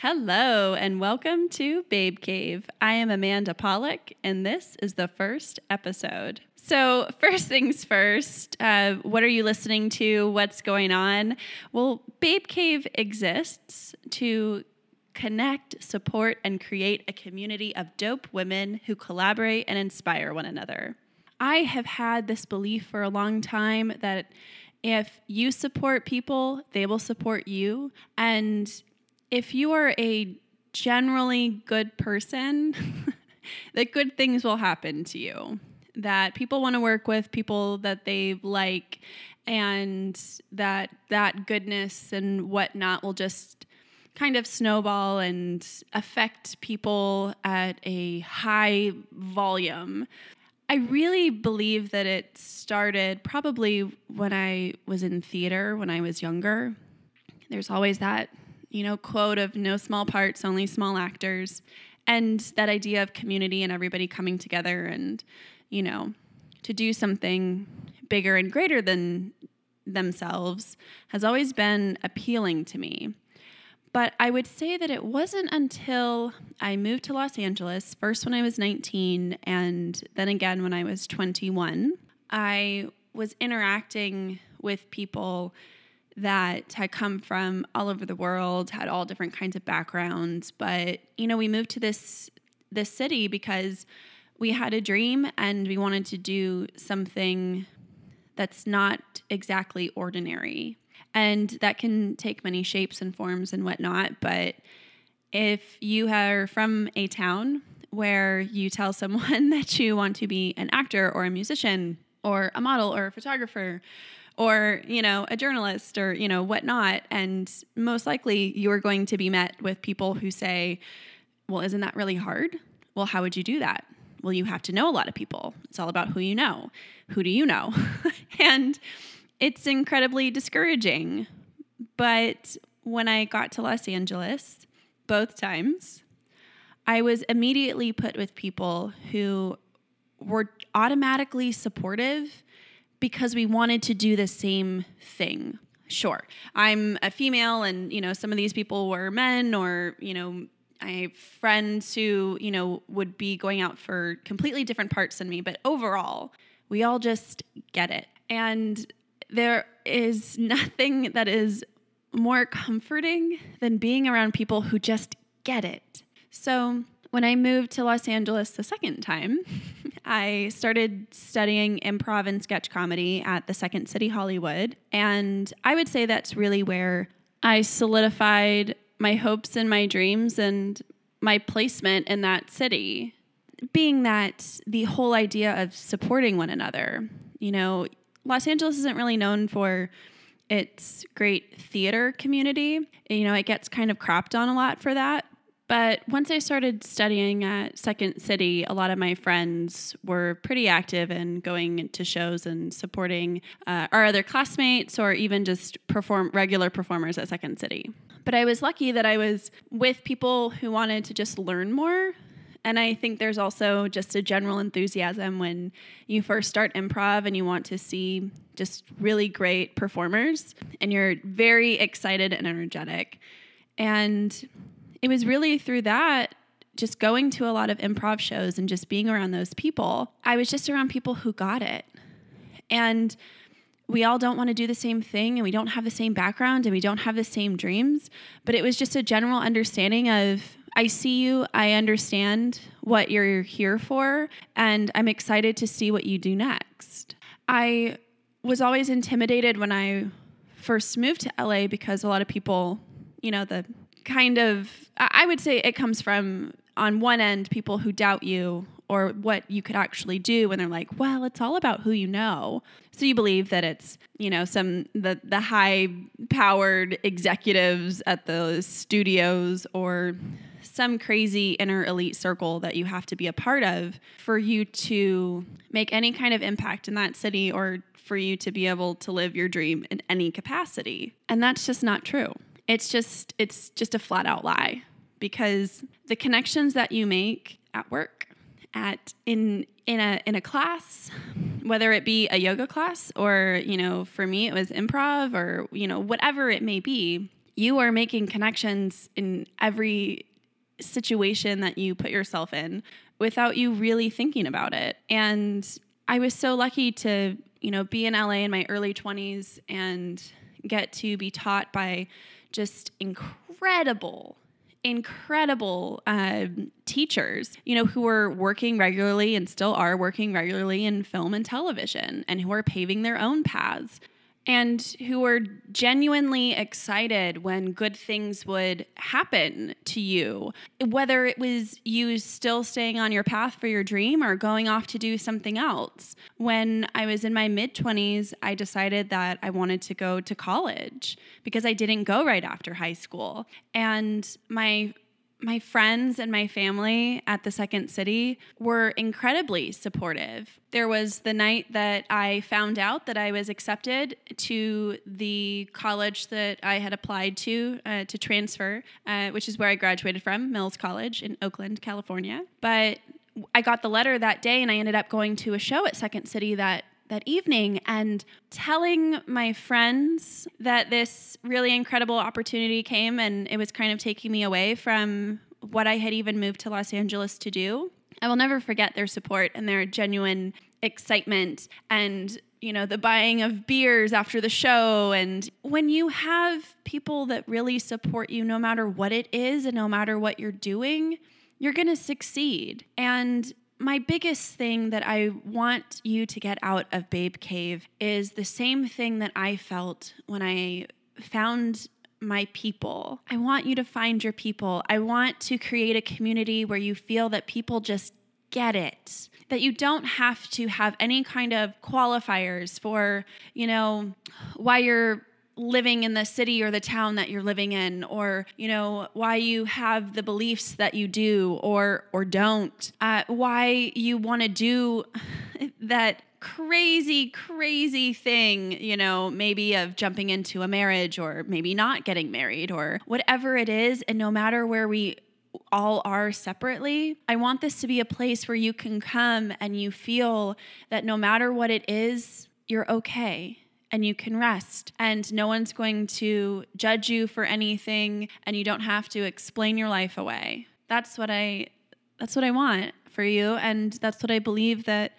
Hello, and welcome to Babe Cave. I am Amanda Polick, and this is the first episode. So, first things first, uh, what are you listening to? What's going on? Well, Babe Cave exists to connect, support, and create a community of dope women who collaborate and inspire one another. I have had this belief for a long time that if you support people, they will support you. And if you are a generally good person, that good things will happen to you. That people want to work with people that they like, and that that goodness and whatnot will just kind of snowball and affect people at a high volume. I really believe that it started probably when I was in theater when I was younger. There's always that you know, quote of no small parts, only small actors, and that idea of community and everybody coming together and, you know, to do something bigger and greater than themselves has always been appealing to me. But I would say that it wasn't until I moved to Los Angeles, first when I was 19, and then again when I was 21, I was interacting with people that had come from all over the world, had all different kinds of backgrounds. But, you know, we moved to this this city because we had a dream and we wanted to do something that's not exactly ordinary. And that can take many shapes and forms and whatnot. But if you are from a town where you tell someone that you want to be an actor or a musician or a model or a photographer or you know a journalist or you know whatnot. And most likely you are going to be met with people who say well isn't that really hard? Well how would you do that? Well you have to know a lot of people. It's all about who you know. Who do you know? And it's incredibly discouraging. But when i got to los angeles both times i was immediately put with people who were automatically supportive because we wanted to do the same thing. Sure, I'm a female, and you know, some of these people were men, or you know, I have friends who, you know, would be going out for completely different parts than me, but overall, we all just get it. And there is nothing that is more comforting than being around people who just get it. So, when I moved to Los Angeles the second time, I started studying improv and sketch comedy at the Second City Hollywood. And I would say that's really where I solidified my hopes and my dreams and my placement in that city. Being that the whole idea of supporting one another, you know, Los Angeles isn't really known for its great theater community. You know, it gets kind of crapped on a lot for that, but once I started studying at Second City, a lot of my friends were pretty active in going to shows and supporting uh, our other classmates or even just perform regular performers at Second City. But I was lucky that I was with people who wanted to just learn more. And I think there's also just a general enthusiasm when you first start improv and you want to see just really great performers and you're very excited and energetic. And it was really through that just going to a lot of improv shows and just being around those people, I was just around people who got it. And we all don't want to do the same thing and we don't have the same background and we don't have the same dreams, but it was just a general understanding of I see you, I understand what you're here for, and I'm excited to see what you do next. I was always intimidated when I first moved to LA because a lot of people, you know, the kind of I would say it comes from on one end people who doubt you or what you could actually do when they're like, well, it's all about who you know. So you believe that it's, you know, some the the high powered executives at the studios or some crazy inner elite circle that you have to be a part of for you to make any kind of impact in that city or for you to be able to live your dream in any capacity. And that's just not true it's just it's just a flat out lie because the connections that you make at work at in in a in a class whether it be a yoga class or you know for me it was improv or you know whatever it may be you are making connections in every situation that you put yourself in without you really thinking about it. And I was so lucky to, you know, be in LA in my early 20s and get to be taught by just incredible incredible um, teachers, you know, who are working regularly and still are working regularly in film and television and who are paving their own paths and who were genuinely excited when good things would happen to you, whether it was you still staying on your path for your dream or going off to do something else. When I was in my mid 20s, I decided that I wanted to go to college because I didn't go right after high school. And my my friends and my family at the Second City were incredibly supportive. There was the night that I found out that I was accepted to the college that I had applied to uh, to transfer, uh, which is where I graduated from, Mills College in Oakland, California. But I got the letter that day and I ended up going to a show at Second City that that evening and telling my friends that this really incredible opportunity came and it was kind of taking me away from what I had even moved to Los Angeles to do. I will never forget their support and their genuine excitement and you know the buying of beers after the show and when you have people that really support you no matter what it is and no matter what you're doing you're going to succeed and my biggest thing that I want you to get out of Babe Cave is the same thing that I felt when I found my people. I want you to find your people. I want to create a community where you feel that people just get it. That you don't have to have any kind of qualifiers for, you know, why you're living in the city or the town that you're living in or you know why you have the beliefs that you do or or don't uh, why you want to do that crazy crazy thing you know maybe of jumping into a marriage or maybe not getting married or whatever it is and no matter where we all are separately. I want this to be a place where you can come and you feel that no matter what it is, you're okay and you can rest and no one's going to judge you for anything and you don't have to explain your life away. That's what I that's what I want for you and that's what I believe that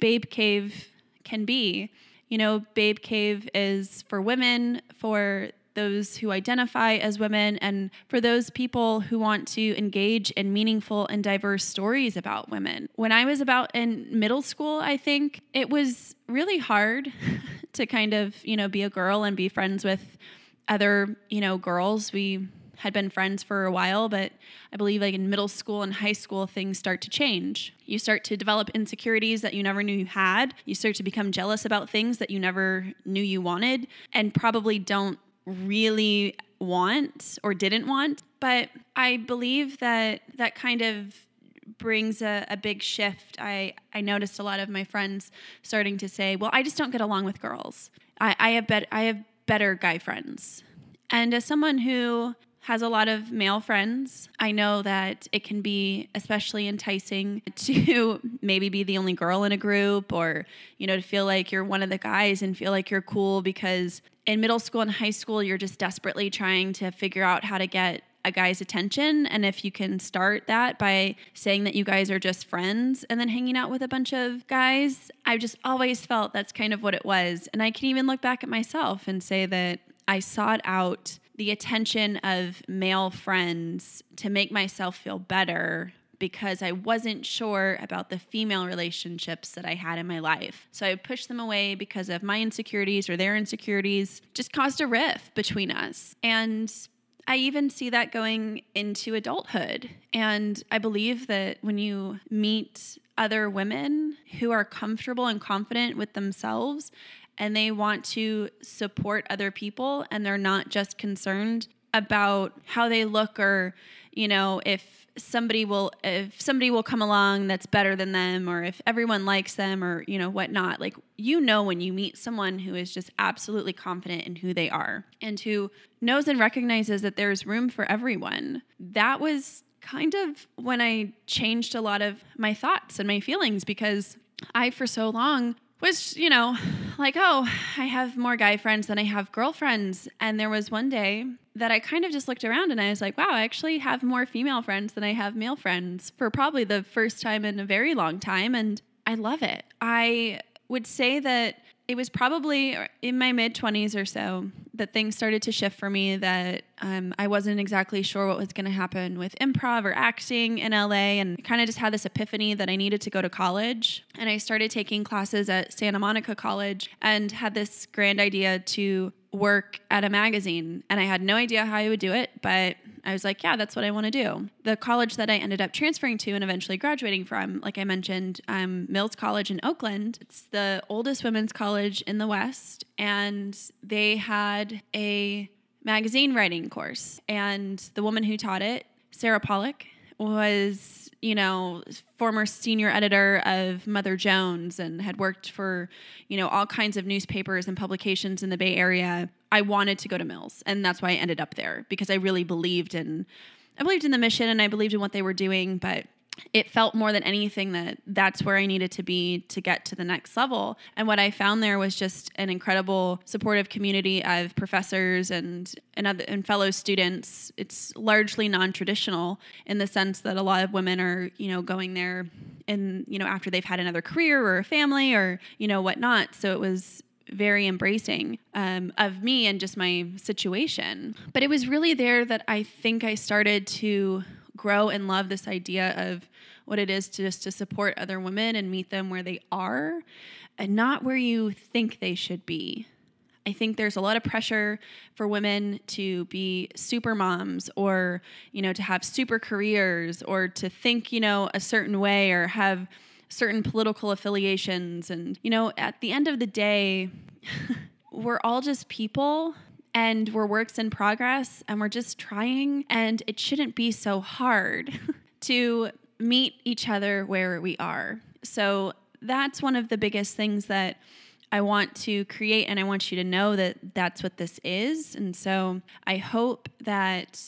Babe Cave can be. You know, Babe Cave is for women, for those who identify as women, and for those people who want to engage in meaningful and diverse stories about women. When I was about in middle school, I think it was really hard to kind of, you know, be a girl and be friends with other, you know, girls. We had been friends for a while, but I believe like in middle school and high school, things start to change. You start to develop insecurities that you never knew you had. You start to become jealous about things that you never knew you wanted and probably don't really want or didn't want. But I believe that that kind of brings a, a big shift. I, I noticed a lot of my friends starting to say, well, I just don't get along with girls. I, I have bet I have better guy friends. And as someone who has a lot of male friends. I know that it can be especially enticing to maybe be the only girl in a group or, you know, to feel like you're one of the guys and feel like you're cool because in middle school and high school, you're just desperately trying to figure out how to get a guy's attention. And if you can start that by saying that you guys are just friends and then hanging out with a bunch of guys, I've just always felt that's kind of what it was. And I can even look back at myself and say that I sought out the attention of male friends to make myself feel better because I wasn't sure about the female relationships that I had in my life. So I would push them away because of my insecurities or their insecurities, just caused a rift between us. And I even see that going into adulthood. And I believe that when you meet other women who are comfortable and confident with themselves and they want to support other people and they're not just concerned about how they look or you know if somebody will if somebody will come along that's better than them or if everyone likes them or you know whatnot. Like you know when you meet someone who is just absolutely confident in who they are and who knows and recognizes that there's room for everyone. That was kind of when i changed a lot of my thoughts and my feelings because i for so long was, you know, like, oh, I have more guy friends than I have girlfriends. And there was one day that I kind of just looked around and I was like, wow, I actually have more female friends than I have male friends for probably the first time in a very long time. And I love it. I would say that it was probably in my mid 20s or so that things started to shift for me that um, i wasn't exactly sure what was going to happen with improv or acting in la and kind of just had this epiphany that i needed to go to college. And i started taking classes at santa monica college and had this grand idea to work at a magazine. And I had no idea how I would do it, but I was like, yeah, that's what I want to do. The college that I ended up transferring to and eventually graduating from, like I mentioned, um, Mills College in Oakland. It's the oldest women's college in the West, and they had a magazine writing course. And the woman who taught it, Sarah Pollock, was you know, former senior editor of Mother Jones and had worked for, you know, all kinds of newspapers and publications in the Bay Area. I wanted to go to Mills, and that's why I ended up there because I really believed in I believed in the mission and I believed in what they were doing, but it felt more than anything that that's where I needed to be to get to the next level. And what I found there was just an incredible supportive community of professors and and, other, and fellow students. It's largely non-traditional in the sense that a lot of women are, you know, going there and you know, after they've had another career or a family or, you know, whatnot. So it was very embracing um, of me and just my situation. But it was really there that I think I started to grow and love this idea of what it is to just to support other women and meet them where they are and not where you think they should be. I think there's a lot of pressure for women to be super moms or, you know, to have super careers or to think, you know, a certain way or have certain political affiliations. And, you know, at the end of the day, we're all just people and we're works in progress and we're just trying. And it shouldn't be so hard to meet each other where we are. So that's one of the biggest things that I want to create, and I want you to know that that's what this is. And so I hope that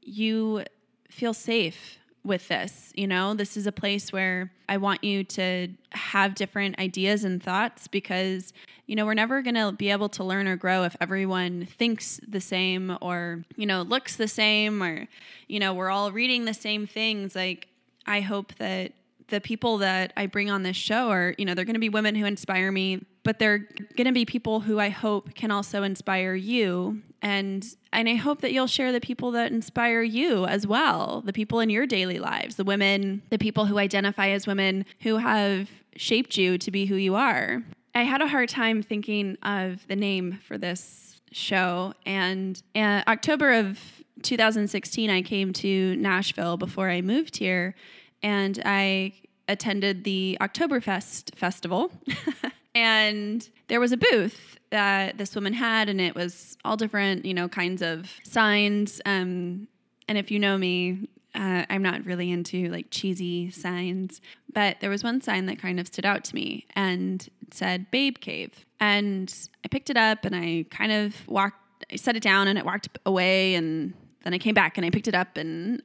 you feel safe with this. You know, this is a place where I want you to have different ideas and thoughts because, you know, we're never going to be able to learn or grow if everyone thinks the same or, you know, looks the same or, you know, we're all reading the same things. Like, I hope that the people that I bring on this show are, you know, they're going to be women who inspire me, but they're going to be people who I hope can also inspire you. And and I hope that you'll share the people that inspire you as well, the people in your daily lives, the women, the people who identify as women who have shaped you to be who you are. I had a hard time thinking of the name for this show and October of 2016 I came to Nashville before I moved here and I attended the Oktoberfest festival. and there was a booth that this woman had, and it was all different, you know, kinds of signs. Um, and if you know me, uh, I'm not really into like cheesy signs, but there was one sign that kind of stood out to me and said Babe Cave. And I picked it up and I kind of walked, I set it down and it walked away. And then I came back and I picked it up and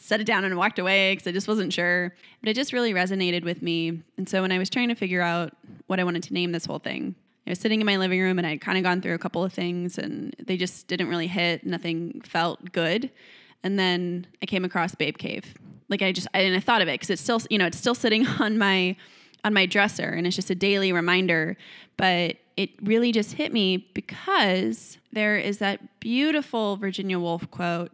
set it down and walked away because I just wasn't sure. But it just really resonated with me. And so when I was trying to figure out what I wanted to name this whole thing, I was sitting in my living room and I'd kind of gone through a couple of things and they just didn't really hit. Nothing felt good. And then I came across Babe Cave. Like I just, I, and I thought of it because it's still, you know, it's still sitting on my, on my dresser and it's just a daily reminder. But it really just hit me because there is that beautiful Virginia Woolf quote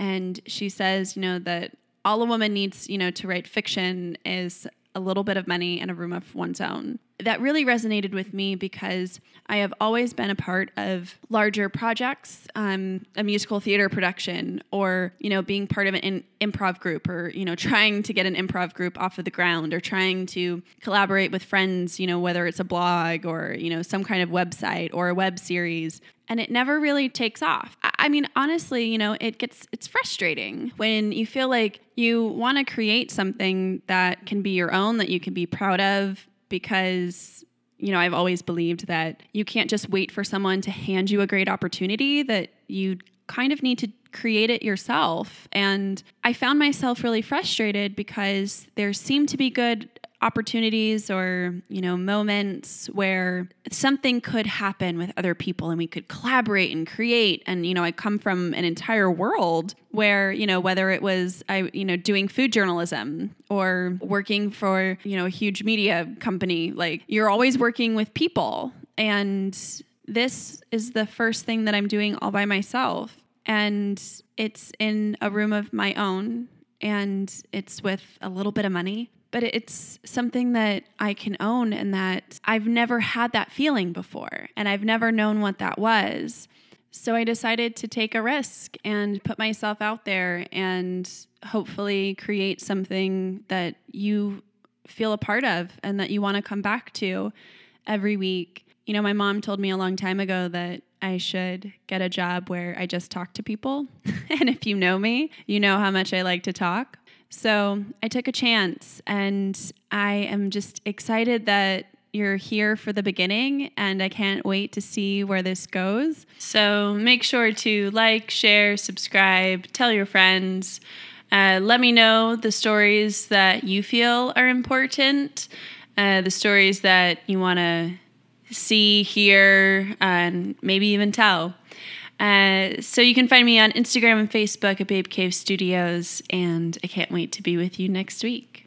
and she says, you know, that all a woman needs, you know, to write fiction is a little bit of money and a room of one's own that really resonated with me because I have always been a part of larger projects, um, a musical theater production, or you know, being part of an improv group, or you know, trying to get an improv group off of the ground, or trying to collaborate with friends. You know, whether it's a blog or you know some kind of website or a web series. And it never really takes off. I, I mean, honestly, you know, it gets it's frustrating when you feel like you want to create something that can be your own, that you can be proud of, because you know, I've always believed that you can't just wait for someone to hand you a great opportunity, that you kind of need to create it yourself. And I found myself really frustrated because there seemed to be good opportunities or you know moments where something could happen with other people and we could collaborate and create. And you know i come from an entire world where you know whether it was i you know doing food journalism or working for you know a huge media company like you're always working with people. And this is the first thing that i'm doing all by myself. And it's in a room of my own and it's with a little bit of money but it's something that I can own and that I've never had that feeling before and I've never known what that was. So I decided to take a risk and put myself out there and hopefully create something that you feel a part of and that you want to come back to every week. You know, my mom told me a long time ago that I should get a job where I just talk to people. and if you know me, you know how much I like to talk. So I took a chance and I am just excited that you're here for the beginning and I can't wait to see where this goes. So make sure to like, share, subscribe, tell your friends. Uh, let me know the stories that you feel are important, uh, the stories that you want to see, hear, and maybe even tell. Uh, so you can find me on Instagram and Facebook at Babe Cave Studios, and I can't wait to be with you next week.